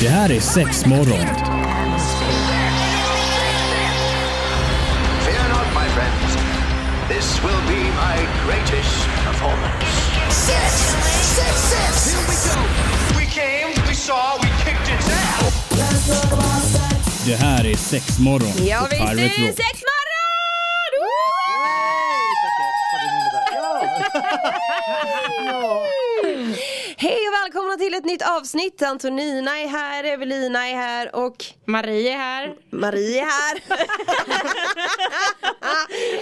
Det här är sex morgon. Fear not, my friends. This will be my greatest performance. Six, six, six. Here we go. We came, we saw, we kicked its ass. Det här är sex morgon Ja på visst är Pirate det Rock. Avsnitt. Antonina är här, Evelina är här och Marie är här. Marie är här.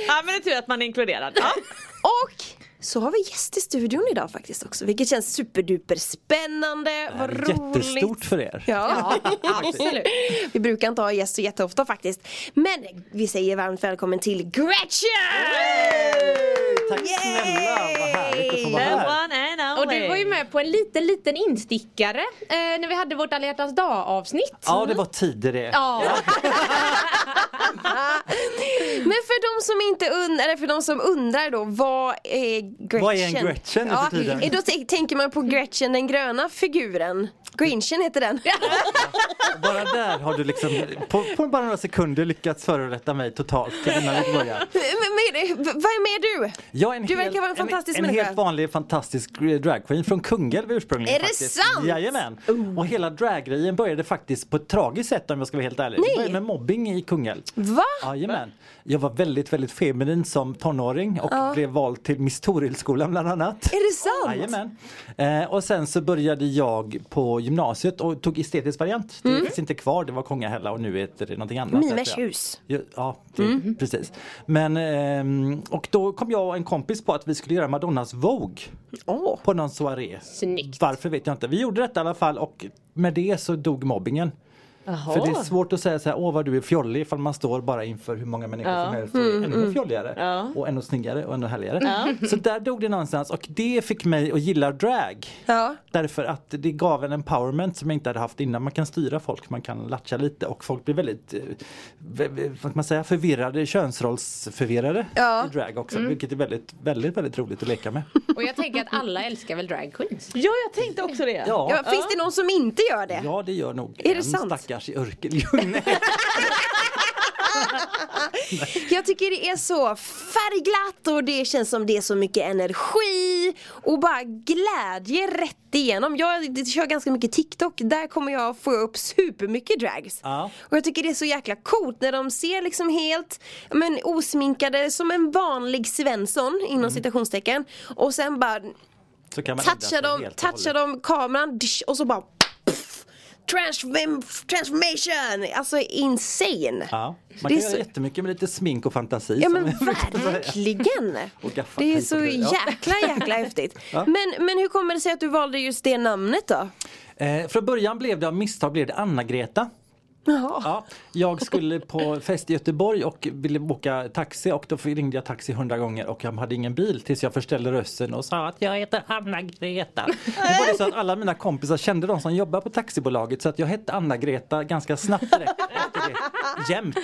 Ja men det är tur att man är inkluderad. Ja. och så har vi gäst i studion idag faktiskt också, vilket känns superduper spännande. Vad roligt. Jättestort för er. Ja, absolut. Vi brukar inte ha gäster jätteofta faktiskt. Men vi säger varmt välkommen till Gretchen! Tack snälla, vad härligt att få vara här. Och du var ju med på en liten, liten instickare eh, när vi hade vårt alla dag avsnitt. Ja, det var tider det. Ja. Men för de som inte undrar, eller för de som undrar då, vad är Gretchen? Vad är en Gretchen ja, för tiden? Då tänker man på Gretchen den gröna figuren. Grinchen heter den. Bara där har du liksom på, på bara några sekunder lyckats förorätta mig totalt innan vi börjar. Men, men, vad är med du? Jag är en Du hel- verkar vara en fantastisk en, en människa. helt vanlig fantastisk dragqueen från Kungälv ursprungligen. Är det faktiskt. sant? Jajamän. Och hela draggrejen började faktiskt på ett tragiskt sätt om jag ska vara helt ärlig. Det började med mobbing i Kungälv. Va? Jajamän. Jag var väldigt, väldigt feminin som tonåring och blev vald till Miss Torilskolan bland annat. Är det sant? Jajamän. Eh, och sen så började jag på gymnasiet och tog estetisk variant. Det finns inte kvar, det var Kongahälla och nu heter det någonting annat. Mimers hus. Ja, det, precis. Men, ehm, och då kom jag och en kompis på att vi skulle göra Madonnas Vogue Åh. på någon soaré. Snyggt. Varför vet jag inte. Vi gjorde detta i alla fall och med det så dog mobbingen. För det är svårt att säga så här, åh vad du är fjollig ifall man står bara inför hur många människor som helst och är ännu fjolligare och ännu snyggare och ännu härligare. Så där dog det någonstans och det fick mig att gilla drag. Ja. Därför att det gav en empowerment som jag inte hade haft innan. Man kan styra folk, man kan latcha lite och folk blir väldigt, eh, vad man säga, förvirrade, könsrollsförvirrade Ja. i drag också. Vilket är väldigt, väldigt, väldigt roligt att leka med. Och jag tänker att alla älskar väl drag queens. Ja jag tänkte också det. Ja, Ja, finns det någon som inte gör det? ja det gör nog Är det sant? Stackars i. Jag tycker det är så färgglatt och det känns som det är så mycket energi och bara glädje rätt igenom. Jag kör ganska mycket TikTok, där kommer jag få upp supermycket drags. Ja. Och jag tycker det är så jäkla coolt när de ser liksom helt men, osminkade som en vanlig Svensson inom Mm. citationstecken och sen bara touchar de, touchar de kameran och så bara transform, transformation! Alltså insane! Ja, man kan så- göra jättemycket med lite smink och fantasi. Ja men verkligen! Det är så. Ja. jäkla jäkla häftigt. Men, men hur kommer det sig att du valde just det namnet då? Eh, från början blev det av misstag blev det Anna-Greta. Jaha. Ja, jag skulle på fest i Göteborg och ville boka taxi och då ringde jag taxi hundra gånger och jag hade ingen bil tills jag förställde rösten och sa att jag heter Anna-Greta. Det var det så att alla mina kompisar kände de som jobbar på taxibolaget så att jag hette Anna-Greta ganska snabbt direkt efter det. Jämt.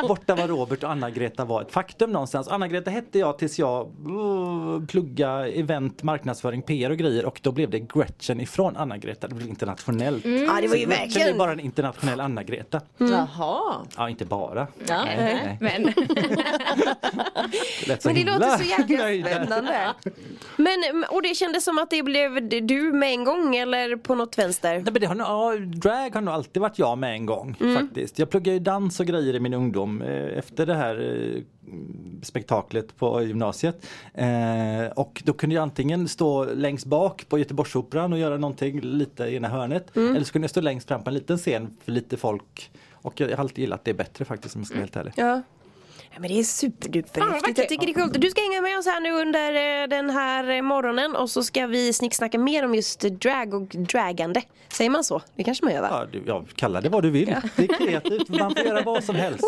Borta var Robert och Anna-Greta var ett faktum någonstans. Anna-Greta hette jag tills jag uh, plugga event, marknadsföring, PR och grejer och då blev det Gretchen ifrån Anna-Greta. Det blev internationellt. Ja det var ju Gretchen är bara en internationell Anna-Greta. Jaha. Ja, inte bara. Ja. Nej, nej. Men Det så Men det låter så jäkla spännande. Men, och det kändes som att det blev du med en gång eller på något vänster? Nej, men det har, ja, drag har nog alltid varit jag med en gång faktiskt. Jag pluggade ju dans och grejer i min ungdom eh, efter det här eh, spektaklet på gymnasiet. Eh, och då kunde jag antingen stå längst bak på Göteborgsoperan och göra någonting lite i ena hörnet. Eller så kunde jag stå längst fram på en liten scen för lite folk. Och jag har alltid gillat det bättre faktiskt om jag ska vara helt ärlig. Ja. Ja, men det är superduper Fan, vad häftigt. Jag tycker det är coolt. Du ska hänga med oss här nu under eh, den här eh, morgonen och så ska vi snicksnacka mer om just drag och dragande. Säger man så? Det kanske man gör va? Ja, du, ja, kalla det vad du vill. Det är kreativt, man får göra vad som helst.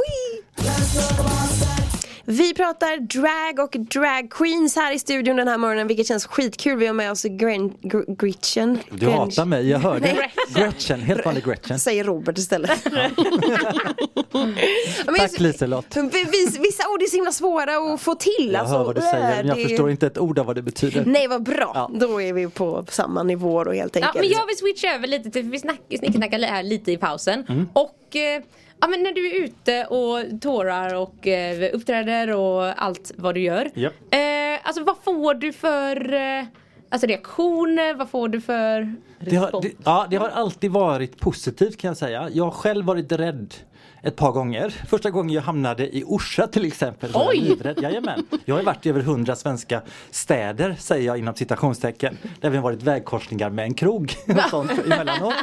Vi pratar drag och drag queens här i studion den här morgonen vilket känns skitkul. Vi har med oss Gren, Gr- Gretchen. Du hatar mig, jag hörde. Gretchen, helt vanlig Gretchen. Säger Robert istället. Ja, men Tack Liselott. Vissa, ord är så himla svåra att få till. Jag alltså, hör vad du säger men jag det- förstår inte ett ord av vad det betyder. Nej vad bra, Ja. då är vi på samma nivå då helt Ja, enkelt. men jag vill switcha över lite till, vi snack, snickesnackade här lite i pausen. Mm. Och eh, ja, men när du är ute och tårar och eh, uppträder och allt vad du gör. Japp. Eh, alltså vad får du för eh, alltså, reaktioner? Vad får du för Det har, det, ja, det har alltid varit positivt kan jag säga. Jag har själv varit rädd ett par gånger. Första gången jag hamnade i Orsa till exempel. jag Oj! livrädd. Jajamän. Jag har varit i över hundra svenska städer säger jag inom citationstecken. Där vi har varit vägkorsningar med en krog. och sånt emellanåt.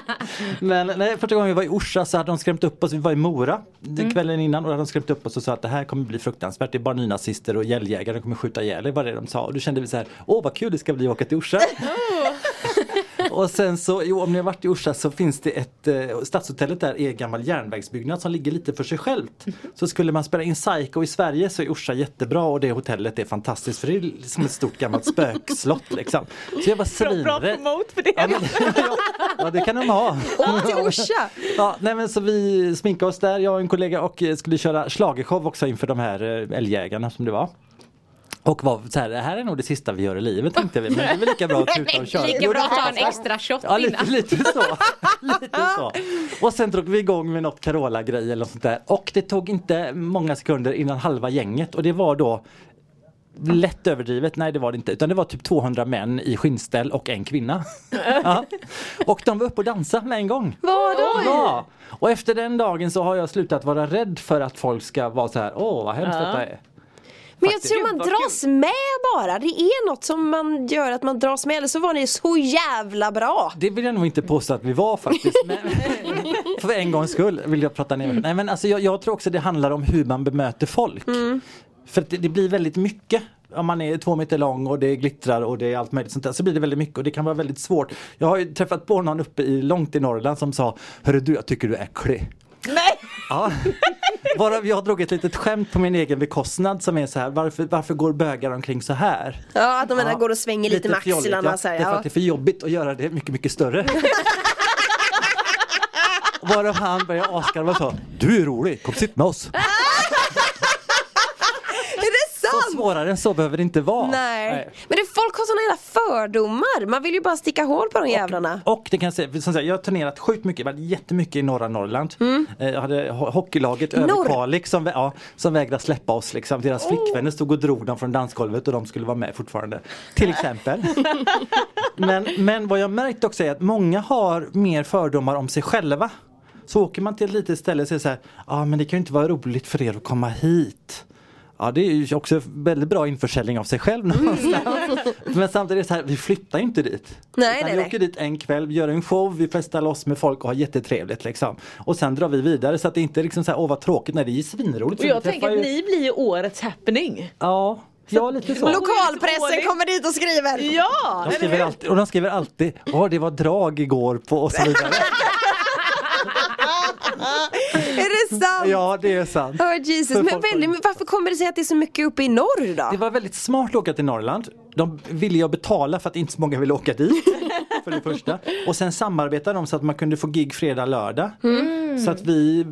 Men nej, första gången vi var i Orsa så hade de skrämt upp oss. Vi var i Mora mm. kvällen innan och hade de skrämt upp oss och sa att det här kommer bli fruktansvärt. Det är bara nynazister och gälljägare. De kommer skjuta ihjäl er. var det de sa. Och då kände vi så här, åh vad kul det ska bli att åka till Orsa. Och sen så, jo om ni har varit i Orsa så finns det ett, eh, stadshotellet där är en gammal järnvägsbyggnad som ligger lite för sig självt. Så skulle man spela in Psycho i Sverige så är Orsa jättebra och det hotellet är fantastiskt för det är som ett stort gammalt spökslott liksom. Så jag var Bra, bra svinrädd. promote för det. Ja, men, ja, ja det kan de ha. Åh, till Orsa! Ja, nej men så vi sminkade oss där, jag och en kollega och skulle köra schlagershow också inför de här eh, älgjägarna som det var. Och var så här, det här är nog det sista vi gör i livet tänkte vi, men det är väl lika bra att tuta och köra. lika bra att ta en extra shot Ja lite, innan? lite så. lite så. Och sen drog vi igång med något Carola-grej eller något sånt där. Och det tog inte många sekunder innan halva gänget och det var då Lätt överdrivet, nej det var det inte. Utan det var typ 200 män i skinnställ och en kvinna. ja. Och de var uppe och dansade med en gång. Vadå? Ja! Och efter den dagen så har jag slutat vara rädd för att folk ska vara så här, åh vad hemskt Ja. detta är. Men jag tror man dras med bara. Det är något som man gör att man dras med. Eller så var ni så jävla bra. Det vill jag nog inte påstå att vi var faktiskt. Men, för en gångs skull vill jag prata ner mig. Nej men alltså jag, jag tror också det handlar om hur man bemöter folk. För att det, det blir väldigt mycket. Om man är två meter lång och det glittrar och det är allt möjligt sånt där så blir det väldigt mycket och det kan vara väldigt svårt. Jag har ju träffat på någon uppe i, långt i Norrland som sa Hörru du jag tycker du är äcklig. Nej! Ja. Varav jag drog ett litet skämt på min egen bekostnad som är så här varför, varför går bögar omkring så här? Ja, att de Ja, går och svänger lite, med fjolligt, axlarna ja. så här, Det är för ja. att det är för jobbigt att göra det mycket, mycket större. Varav han började asgarva och sa Du är rolig, kom sitt med oss. Är det Så sant? Svårare än så behöver det inte vara. Nej. Men det, folk har såna jävla fördomar. Man vill ju bara sticka hål på de jävlarna. Och det kan jag säga, som sagt, jag har turnerat sjukt mycket, varit jättemycket i norra Norrland. Mm. Eh, Jag hade ho- hockeylaget över Norr? Kalix som, ja, som vägrade släppa oss. Liksom. Deras flickvänner stod och drog dem från dansgolvet och de skulle vara med fortfarande. Till exempel. men, men vad jag märkt också är att många har mer fördomar om sig själva. Så åker man till ett litet ställe och säger så här, ja ah, men det kan ju inte vara roligt för er att komma hit. Ja det är ju också väldigt bra införsäljning av sig själv någonstans. Men samtidigt är det så här, vi flyttar ju inte dit. Nej, Utan nej, vi nej. åker dit en kväll, vi gör en show, vi festar loss med folk och har jättetrevligt liksom. Och sen drar vi vidare så att det inte är liksom så här, åh vad tråkigt, nej det är svinroligt. Och jag tänker att ju- ni blir ju årets happening. Ja, ja lite så. Lokalpressen kommer dit och skriver. Ja! De skriver alltid, och de skriver alltid, åh det var drag igår på och så vidare. Sant? ja det är sant. Oh, Jesus. För Men väldigt, varför kommer det sig att det är så mycket uppe i norr då? Det var väldigt smart att åka till Norrland. De ville jag betala för att inte så många ville åka dit. för det första. Och sen samarbetade de så att man kunde få gig fredag, lördag. Så att vi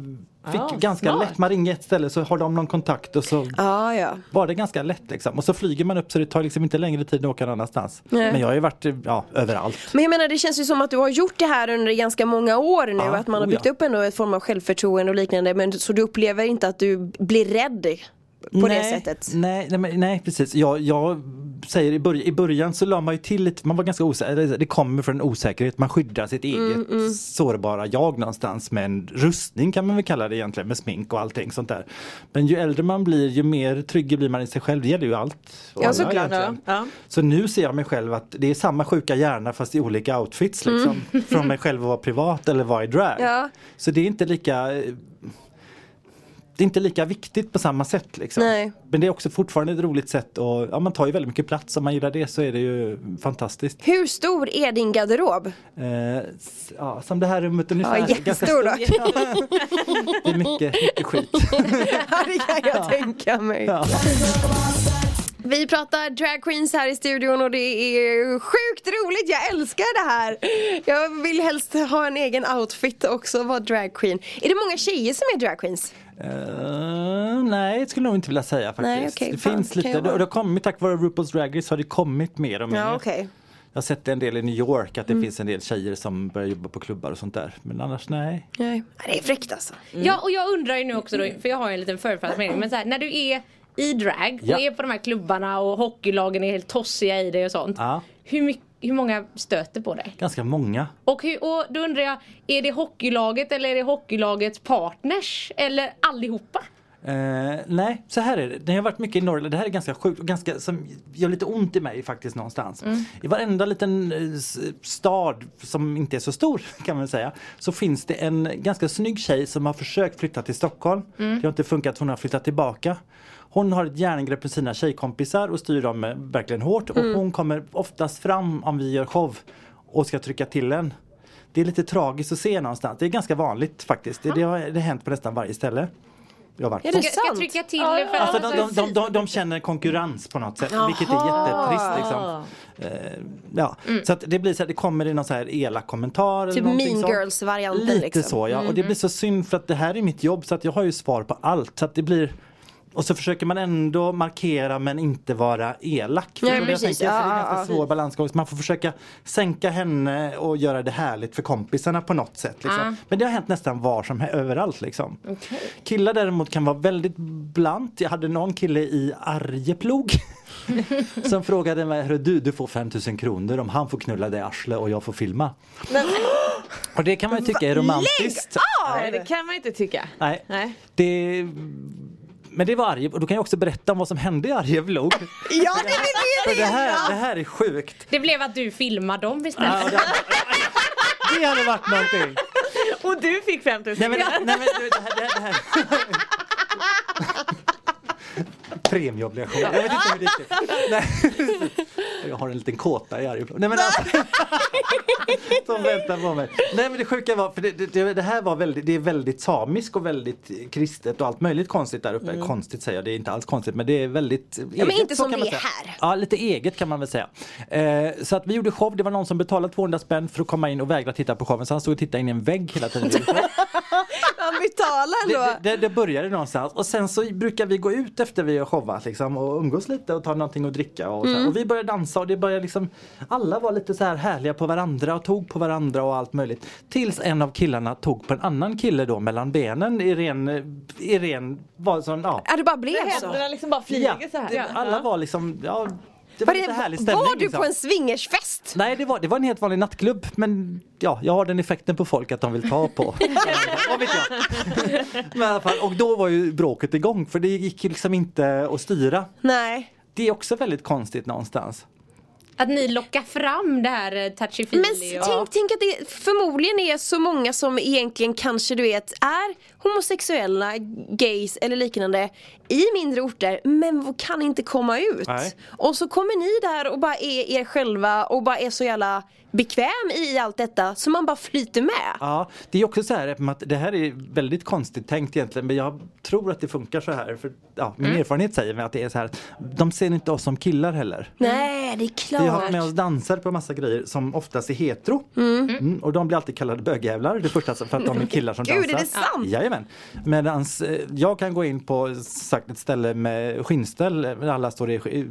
fick Ah, ganska smart. lätt, man ringer ett ställe så har de någon kontakt och så Ja, ja. var det ganska lätt liksom. Och så flyger man upp så det tar liksom inte längre tid att åka någon annanstans. Nej. Men jag har ju varit ja, överallt. Men jag menar det känns ju som att du har gjort det här under ganska många år nu. Ja, att man har oh byggt ja. upp ändå ett form av självförtroende och liknande. Men så du upplever inte att du blir rädd på det sättet? Nej, nej, nej precis. Jag, jag säger i, början, i början så la man ju till lite, man var ganska osäker, det kommer från en osäkerhet, man skyddar sitt eget Mm, sårbara jag någonstans med en rustning kan man väl kalla det egentligen med smink och allting sånt där. Men ju äldre man blir ju mer trygg blir man i sig själv, det gäller ju allt. Ja, såklart. Ja. Så nu ser jag mig själv att det är samma sjuka hjärna fast i olika outfits liksom. Från mig själv att vara privat eller vara i drag. Mm. Ja. Så det är inte lika eh, det är inte lika viktigt på samma sätt. Liksom. Nej. Men det är också fortfarande ett roligt sätt och ja, man tar ju väldigt mycket plats. Om man gillar det så är det ju fantastiskt. Hur stor är din garderob? Eh, ja, som det här rummet ungefär. Ja, jättestor dock. stort. det är mycket, mycket skit. Ja, det kan jag tänka mig. Ja. Vi pratar drag queens här i studion och det är sjukt roligt. Jag älskar det här. Jag vill helst ha en egen outfit också, vara drag queen. Är det många tjejer som är drag queens? Eh, nej, det skulle jag nog inte vilja säga faktiskt. Nej, okej, det fan, finns lite, jag det, det har kommit tack vare RuPaul's Drag Race har det kommit mer och mer. Ja, okej. Jag har sett det en del i New York att det Mm. finns en del tjejer som börjar jobba på klubbar och sånt där. Men annars nej. Nej. Det är fräckt alltså. Ja och jag undrar ju nu också då, för jag har en liten förutfattad mening, men så här, när du är i drag och Ja. är på de här klubbarna och hockeylagen är helt tossiga i dig och sånt. Ja. Hur, mycket, hur många stöter på dig? Ganska många. Och, hur, och då undrar jag, är det hockeylaget eller är det hockeylagets partners? Eller allihopa? Eh, nej, så här är det. När jag har varit mycket i Norrland, det här är ganska sjukt och ganska som gör lite ont i mig faktiskt någonstans. I varenda liten eh, stad som inte är så stor kan man säga så finns det en ganska snygg tjej som har försökt flytta till Stockholm. Det har inte funkat, hon har flyttat tillbaka. Hon har ett järngrepp med sina tjejkompisar och styr dem eh, verkligen hårt och hon kommer oftast fram om vi gör show och ska trycka till en. Det är lite tragiskt att se någonstans. Det är ganska vanligt faktiskt. Det, det har det har hänt på nästan varje ställe. Jag har varit Är det Ska, ska jag sant? trycka till för Alltså de, de, de, de, de känner konkurrens på något sätt vilket är jättetrist liksom. Eh, ja. Så att det blir så här, det kommer i någon så här elak kommentar eller Typ mean girls-varianten Lite liksom. så ja och det blir så synd för att det här är mitt jobb så att jag har ju svar på allt så att det blir och så försöker man ändå markera men inte vara elak. Vad jag precis. tänker? Så det är en Ja, ganska ja, svår balansgång. Så man får försöka sänka henne och göra det härligt för kompisarna på något sätt. Liksom. Men det har hänt nästan var som he- överallt. Liksom. Killar däremot kan vara väldigt blant. Jag hade någon kille i Arjeplog som frågade mig, "Hörru du, du får 5000 kronor om han får knulla dig i arslet och jag får filma. Och det kan man ju tycka är romantiskt. Nej det kan man inte tycka. Nej. Nej. Det, men det var Arjeplog, och då kan jag också berätta om vad som hände i Arjeplog. Ja, det vill vi det här, det här är sjukt. Det blev att du filmar dem istället. Ja, det, det hade varit någonting. Och du fick 5000 Nej men, nej, men du, det här, det här, det här. Premieobligation. Jag vet inte hur det gick. Jag har en liten kåta i Arjeplog. Nej men alltså. Som väntar på mig. Nej men det sjuka var, för det, det, det här var väldigt, det är väldigt samisk och väldigt kristet och allt möjligt konstigt där uppe. Konstigt säger jag, det är inte alls konstigt men det är väldigt eget, men inte som det är här. Ja lite eget kan man väl säga. Eh, så att vi gjorde show, det var någon som betalade 200 spänn för att komma in och vägrade titta på showen så han stod och tittade in i en vägg hela tiden. Han betalar Det, då. det, det, det började någonstans och sen så brukar vi gå ut efter vi har showat liksom, och umgås lite och ta någonting att dricka. Och, så här. och vi började dansa och det började liksom Alla var lite så här härliga på varandra och tog på varandra och allt möjligt. Tills en av killarna tog på en annan kille då mellan benen i ren, i ren var sån, ja. Ja, det bara blev så. Händerna liksom bara ja flyger så här. alla var liksom, ja det var, Var, lite härlig stämning. var du liksom. på en swingersfest? Nej det var, det var en helt vanlig nattklubb men ja, jag har den effekten på folk att de vill ta på. Men i och då var ju bråket igång för det gick liksom inte att styra. Nej. Det är också väldigt konstigt någonstans. Att ni lockar fram det här eh, touchy Men och... tänk, tänk att det förmodligen är så många som egentligen kanske du vet är homosexuella, gays eller liknande i mindre orter men kan inte komma ut. Nej. Och så kommer ni där och bara är er själva och bara är så jävla bekväm i allt detta så man bara flyter med. Ja, det är också så här att det här är väldigt konstigt tänkt egentligen men jag tror att det funkar så här. För, ja, min erfarenhet säger mig att det är så här. De ser inte oss som killar heller. Nej, det är klart. Vi har haft med oss dansare på massa grejer som oftast är hetero. Mm, och de blir alltid kallade bögjävlar. Det första för att de är killar som Gud, dansar. är det sant? Jajamän. Medans eh, jag kan gå in på sagt ett ställe med skinnställ där alla står i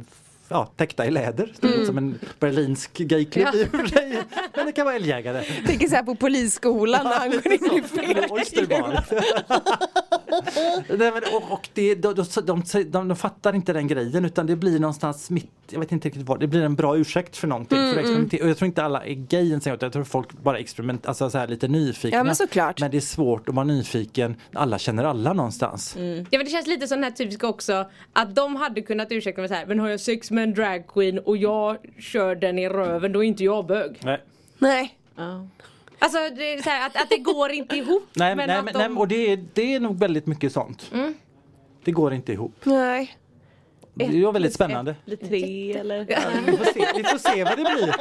Ja, täckta i läder. Mm. som en berlinsk gayklubb i och för sig. Men det kan vara älgjägare. Tänker så här på polisskolan när han går in i fel. Nej, men, och, och det, de, de, de, de, de fattar inte den grejen utan det blir någonstans mitt, jag vet inte riktigt vad, det blir en bra ursäkt för någonting. Mm, för att experimentera. Och jag tror inte alla är gay ens jag tror folk bara experiment, alltså så här lite nyfikna. Ja, men såklart. Men det är svårt att vara nyfiken, alla känner alla någonstans. Mm. Ja men det känns lite som den här typiska också att de hade kunnat ursäkta mig så här, men har jag sex med en dragqueen och jag kör den i röven då är inte jag bög. Nej. Nej. Ja. Alltså det är så här, att, att det går inte ihop. Nej, men nej, men, de- nej, och det är, det är nog väldigt mycket sånt. Det går inte ihop. Nej. Det var väldigt spännande. Eller tre eller? Vi får se, vi får se vad det blir.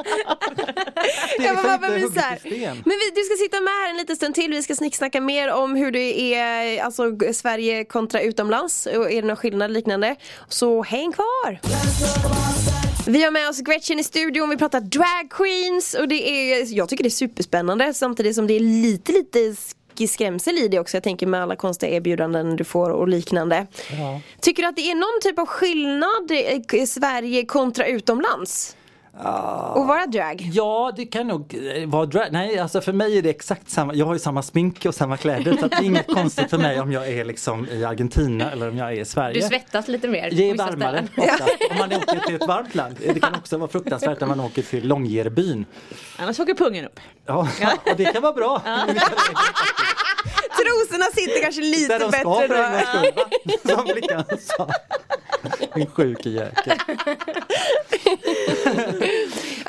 Det är Ja, men liksom inte hugget i sten. Men vi, du ska sitta med här en liten stund till. Vi ska snicksnacka mer om hur det är alltså, Sverige kontra utomlands. Och är det någon skillnad liknande? Så häng kvar! Vi har med oss Gretchen i studion, vi pratar drag queens och det är, jag tycker det är superspännande samtidigt som det är lite lite sk- skrämsel i det också. Jag tänker med alla konstiga erbjudanden du får och liknande. Ja. Tycker du att det är någon typ av skillnad i Sverige kontra utomlands? Och vara drag? Ja, det kan nog eh, vara drag. Nej, alltså för mig är det exakt samma. Jag har ju samma smink och samma kläder så det är inget konstigt för mig om jag är liksom i Argentina eller om jag är i Sverige. Du svettas lite mer. Det är varmare. Om man åker till ett varmt land. Det kan också vara fruktansvärt när man åker till Långyearbyen. Annars åker pungen upp. Ja, och det kan vara bra. Trosorna sitter kanske lite Där de ska bättre för en då. gångs skull. va? Som flickan sa. En sjuk jäkel.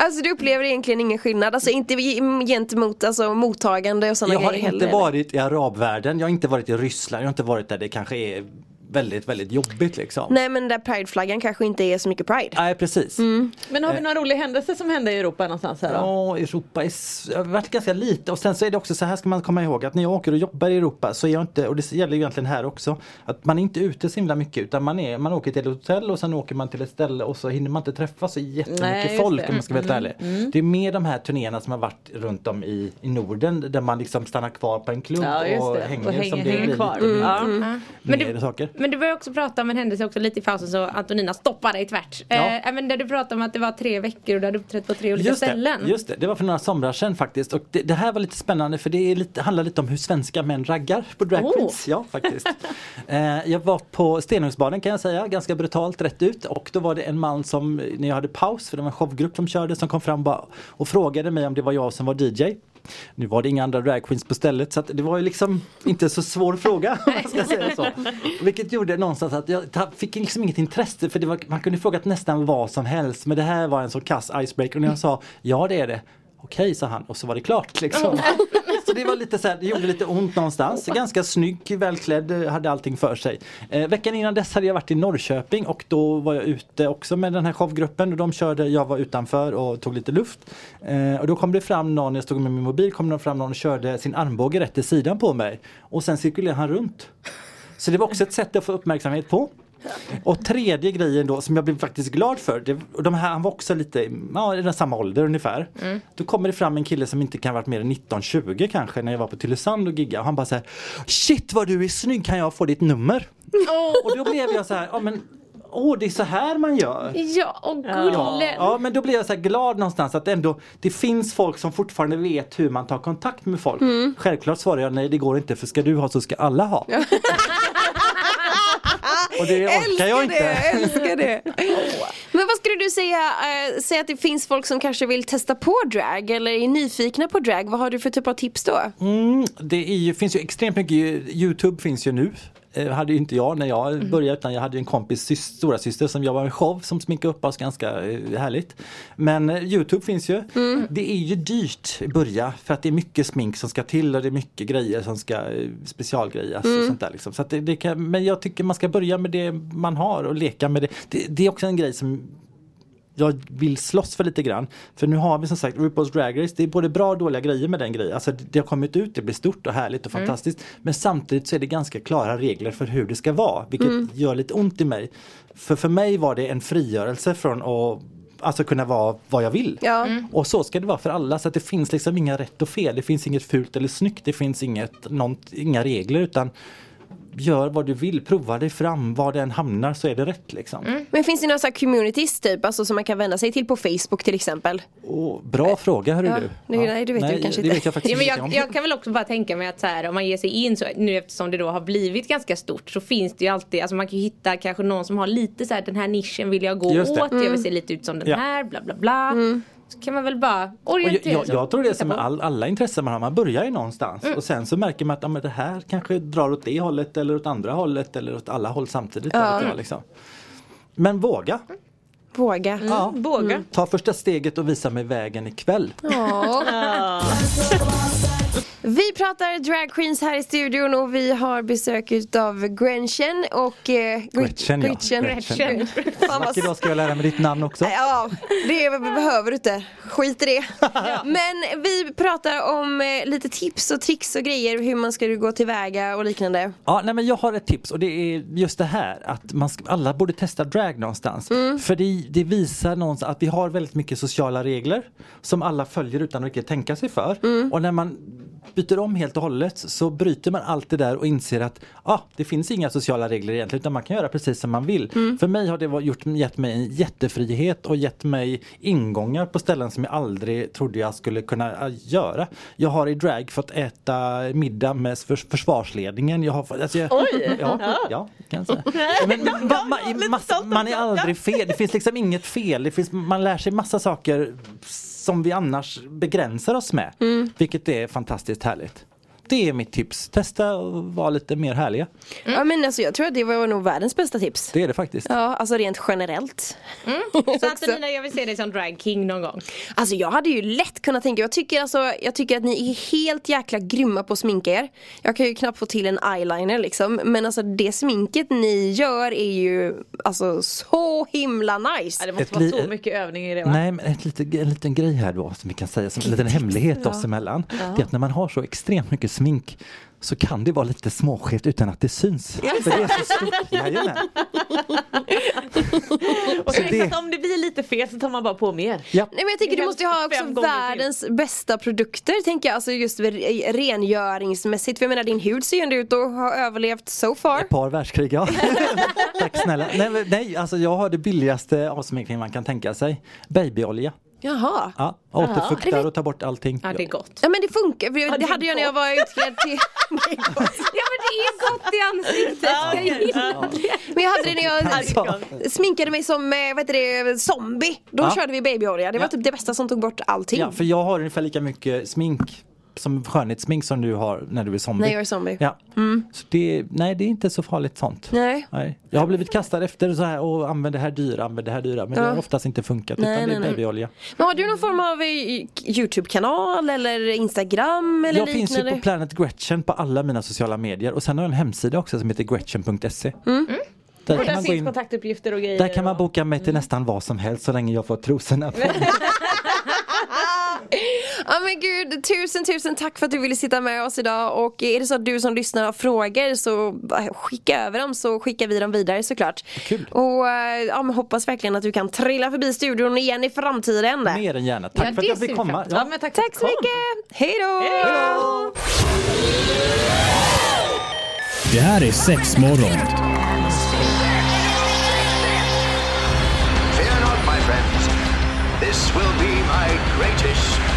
Alltså du upplever egentligen ingen skillnad, alltså inte ge- gentemot alltså, mottagande och sådana Jag har grejer inte heller. varit i arabvärlden, jag har inte varit i Ryssland, jag har inte varit där det kanske är väldigt, väldigt jobbigt liksom. Nej men där prideflaggan kanske inte är så mycket pride. Nej precis. Men har vi några roliga händelser som hände i Europa någonstans här då? Ja, Europa är, har varit ganska lite och sen så är det också så här ska man komma ihåg att när jag åker och jobbar i Europa så är jag inte, och det gäller ju egentligen här också, att man är inte ute så himla mycket utan man, är, man åker till ett hotell och sen åker man till ett ställe och så hinner man inte träffa så jättemycket Nej, folk det. om man ska vara helt ärlig. Det är mer de här turnéerna som har varit runt om i, i Norden där man liksom stannar kvar på en klubb Ja, och det. hänger, Och hänger- som det hänger blir kvar. lite mer, Ja. Men mer du- saker. Men du började också prata om en händelse också lite i pausen så Antonina stoppade dig tvärt. Ja. Eh, men där du pratade om att det var tre veckor och du hade uppträtt på tre olika Just ställen. det, just det, det var för några somrar sedan faktiskt. Och det, det här var lite spännande för det lite, handlar lite om hur svenska män raggar på drag Oh. Ja, faktiskt. eh, jag var på Stenungsbaden kan jag säga, ganska brutalt rätt ut. Och då var det en man som, när jag hade paus, för det var en showgrupp som körde, som kom fram bara och frågade mig om det var jag som var DJ. Nu var det inga andra dragqueens på stället så att det var ju liksom inte så svår fråga om man ska säga så. Vilket gjorde någonstans att jag fick liksom inget intresse för det var, man kunde frågat nästan vad som helst men det här var en så kass icebreaker och när jag sa ja det är det Okej sa han och så var det klart liksom. Mm. Så det var lite så här, det gjorde lite ont någonstans. Ganska snygg, välklädd, hade allting för sig. Eh, veckan innan dess hade jag varit i Norrköping och då var jag ute också med den här showgruppen och de körde, jag var utanför och tog lite luft. Eh, och då kom det fram någon, jag stod med min mobil, kom det fram någon och körde sin armbåge rätt i sidan på mig. Och sen cirkulerade han runt. Så det var också ett sätt att få uppmärksamhet på. Och tredje grejen då som jag blev faktiskt glad för, det, de här, han var också lite, ja i den samma ålder ungefär. Då kommer det fram en kille som inte kan ha varit mer än 19-20 kanske när jag var på Tylösand och giggade och han bara säger Shit vad du är snygg, kan jag få ditt nummer? Och då blev jag så här, ja men Åh det är så här man gör! Ja, och Ja, gullen. ja men då blir jag så här glad någonstans att ändå det finns folk som fortfarande vet hur man tar kontakt med folk. Självklart svarar jag nej det går inte för ska du ha så ska alla ha. Och det orkar jag inte. det, älskar det! Men vad skulle du säga, eh, säga att det finns folk som kanske vill testa på drag eller är nyfikna på drag, vad har du för typ av tips då? Mm, det är ju, finns ju extremt mycket, Youtube finns ju nu. Eh, hade ju inte jag när jag började utan jag hade en kompis sys- stora syster som jobbade med show som sminkade upp oss ganska eh, härligt. Men eh, Youtube finns ju. Det är ju dyrt i början för att det är mycket smink som ska till och det är mycket grejer som ska specialgrejas och sånt där. Liksom. Så det, det kan, men jag tycker man ska börja med det man har och leka med det. Det, det är också en grej som jag vill slåss för lite grann. För nu har vi som sagt RuPaul's Drag Race. Det är både bra och dåliga grejer med den grejen. Alltså det har kommit ut, det blir stort och härligt och fantastiskt. Men samtidigt så är det ganska klara regler för hur det ska vara. Vilket gör lite ont i mig. För för mig var det en frigörelse från att Alltså kunna vara vad jag vill. Ja. Och så ska det vara för alla så att det finns liksom inga rätt och fel. Det finns inget fult eller snyggt. Det finns inget, någon, inga regler utan Gör vad du vill, prova dig fram, var det än hamnar så är det rätt liksom. Men finns det några så communities typ, alltså som man kan vända sig till på Facebook till exempel? Och bra fråga hörru Ja, du. nej, nej, det vet du kanske det inte. Vet jag faktiskt Ja, men jag, om. jag kan väl också bara tänka mig att så här, om man ger sig in så nu eftersom det då har blivit ganska stort så finns det ju alltid, alltså man kan ju hitta kanske någon som har lite så här den här nischen vill jag gå åt, jag vill se lite ut som den Ja. här, bla bla bla. Så kan man väl bara jag, orientera jag, sig. jag tror det är som med all, alla intressen man har, man börjar ju någonstans och sen så märker man att ja, men det här kanske drar åt det hållet eller åt andra hållet eller åt alla håll samtidigt. vet jag, liksom. Men våga! Våga. Ja. Båga. Ta första steget och visa mig vägen ikväll. Ja. Vi pratar drag queens här i studion och vi har besök av Gretchen och eh, Gre- Gretchen, ja. Gretchen. Gretchen. Idag ska jag lära mig ditt namn också. Ja, det behöver du inte. Skit i det. Men vi pratar om eh, lite tips och tricks och grejer hur man ska gå tillväga och liknande. Ja, nej, men jag har ett tips och det är just det här att man ska, alla borde testa drag någonstans. För det, det visar någonstans att vi har väldigt mycket sociala regler som alla följer utan att riktigt tänka sig för. Och när man byter om helt och hållet så bryter man allt det där och inser att ah, det finns inga sociala regler egentligen utan man kan göra precis som man vill. För mig har det gjort, gett mig en jättefrihet och gett mig ingångar på ställen som jag aldrig trodde jag skulle kunna äh, göra. Jag har i drag fått äta middag med förs- försvarsledningen. Jag har, fått- alltså jag, Oj! Ja, ja, kan jag säga. Men, men, ma, ma, massa, man är aldrig fel. Det finns liksom inget fel. Det finns, man lär sig massa saker som vi annars begränsar oss med. Vilket är fantastiskt härligt. Det är mitt tips. Testa och vara lite mer härliga. Ja men alltså jag tror att det var nog världens bästa tips. Det är det faktiskt. Ja, alltså rent generellt. Så Antonina jag vill se dig som drag king någon gång. Alltså jag hade ju lätt kunnat tänka, jag tycker, alltså, jag tycker att ni är helt jäkla grymma på att sminka er. Jag kan ju knappt få till en eyeliner liksom. Men alltså det sminket ni gör är ju alltså så himla nice. Ja, det måste Ett vara så mycket övning i det va? Nej men ett lite, en liten grej här då som vi kan säga som en liten hemlighet oss emellan. Det är att när man har så extremt mycket smink så kan det vara lite småskevt utan att det syns. För det är så stort. Jajamän. Och Så det- att om det blir lite fel så tar man bara på mer. Ja. Nej men jag tänker du måste ju ha också gånger till. världens bästa produkter tänker jag. Alltså just re- rengöringsmässigt. För jag menar din hud ser ju ändå ut att ha överlevt so far. Ett par världskrig, ja. Tack snälla. Nej, nej, alltså jag har det billigaste avsminkning man kan tänka sig. Babyolja. Jaha. Ja, återfuktar och tar bort allting. Ja det är gott. Ja men det funkar, för Ja, det det hade jag när jag var utklädd till. Ja men det är gott i ansiktet. Jag gillar det. Men jag hade det när jag Alltså. sminkade mig som eh, vad heter det, zombie. Då Ja. körde vi babyolja. Det var Ja. typ det bästa som tog bort allting. Ja, för jag har ungefär lika mycket smink som skönhetssmink som du har när du är zombie. När jag är zombie. Ja. Så det, nej, det är inte så farligt sånt. Nej. Nej. Jag har blivit kastad efter så här och använd det här dyra, använd det här dyra. Men det Ja. har oftast inte funkat Nej, utan det nej, är nej. babyolja. Men har du någon form av eh, Youtube-kanal eller Instagram eller Jag finns ju liknande? på Planet Gretchen på alla mina sociala medier och sen har jag en hemsida också som heter gretchen.se. Mm. Där Och kan där finns in kontaktuppgifter och grejer. Där kan man boka mig till nästan vad som helst så länge jag får trosorna på. Ja men gud, tusen tusen tack för att du ville sitta med oss idag och är det så att du som lyssnar har frågor så skicka över dem så skickar vi dem vidare såklart. Kul. Och eh, ja, men hoppas verkligen att du kan trilla förbi studion igen i framtiden. Mer än gärna. Tack Ja, för att jag fick komma. Ja, men tack, Tack så mycket! Hej då! Det här är sex morgon. This will be my greatest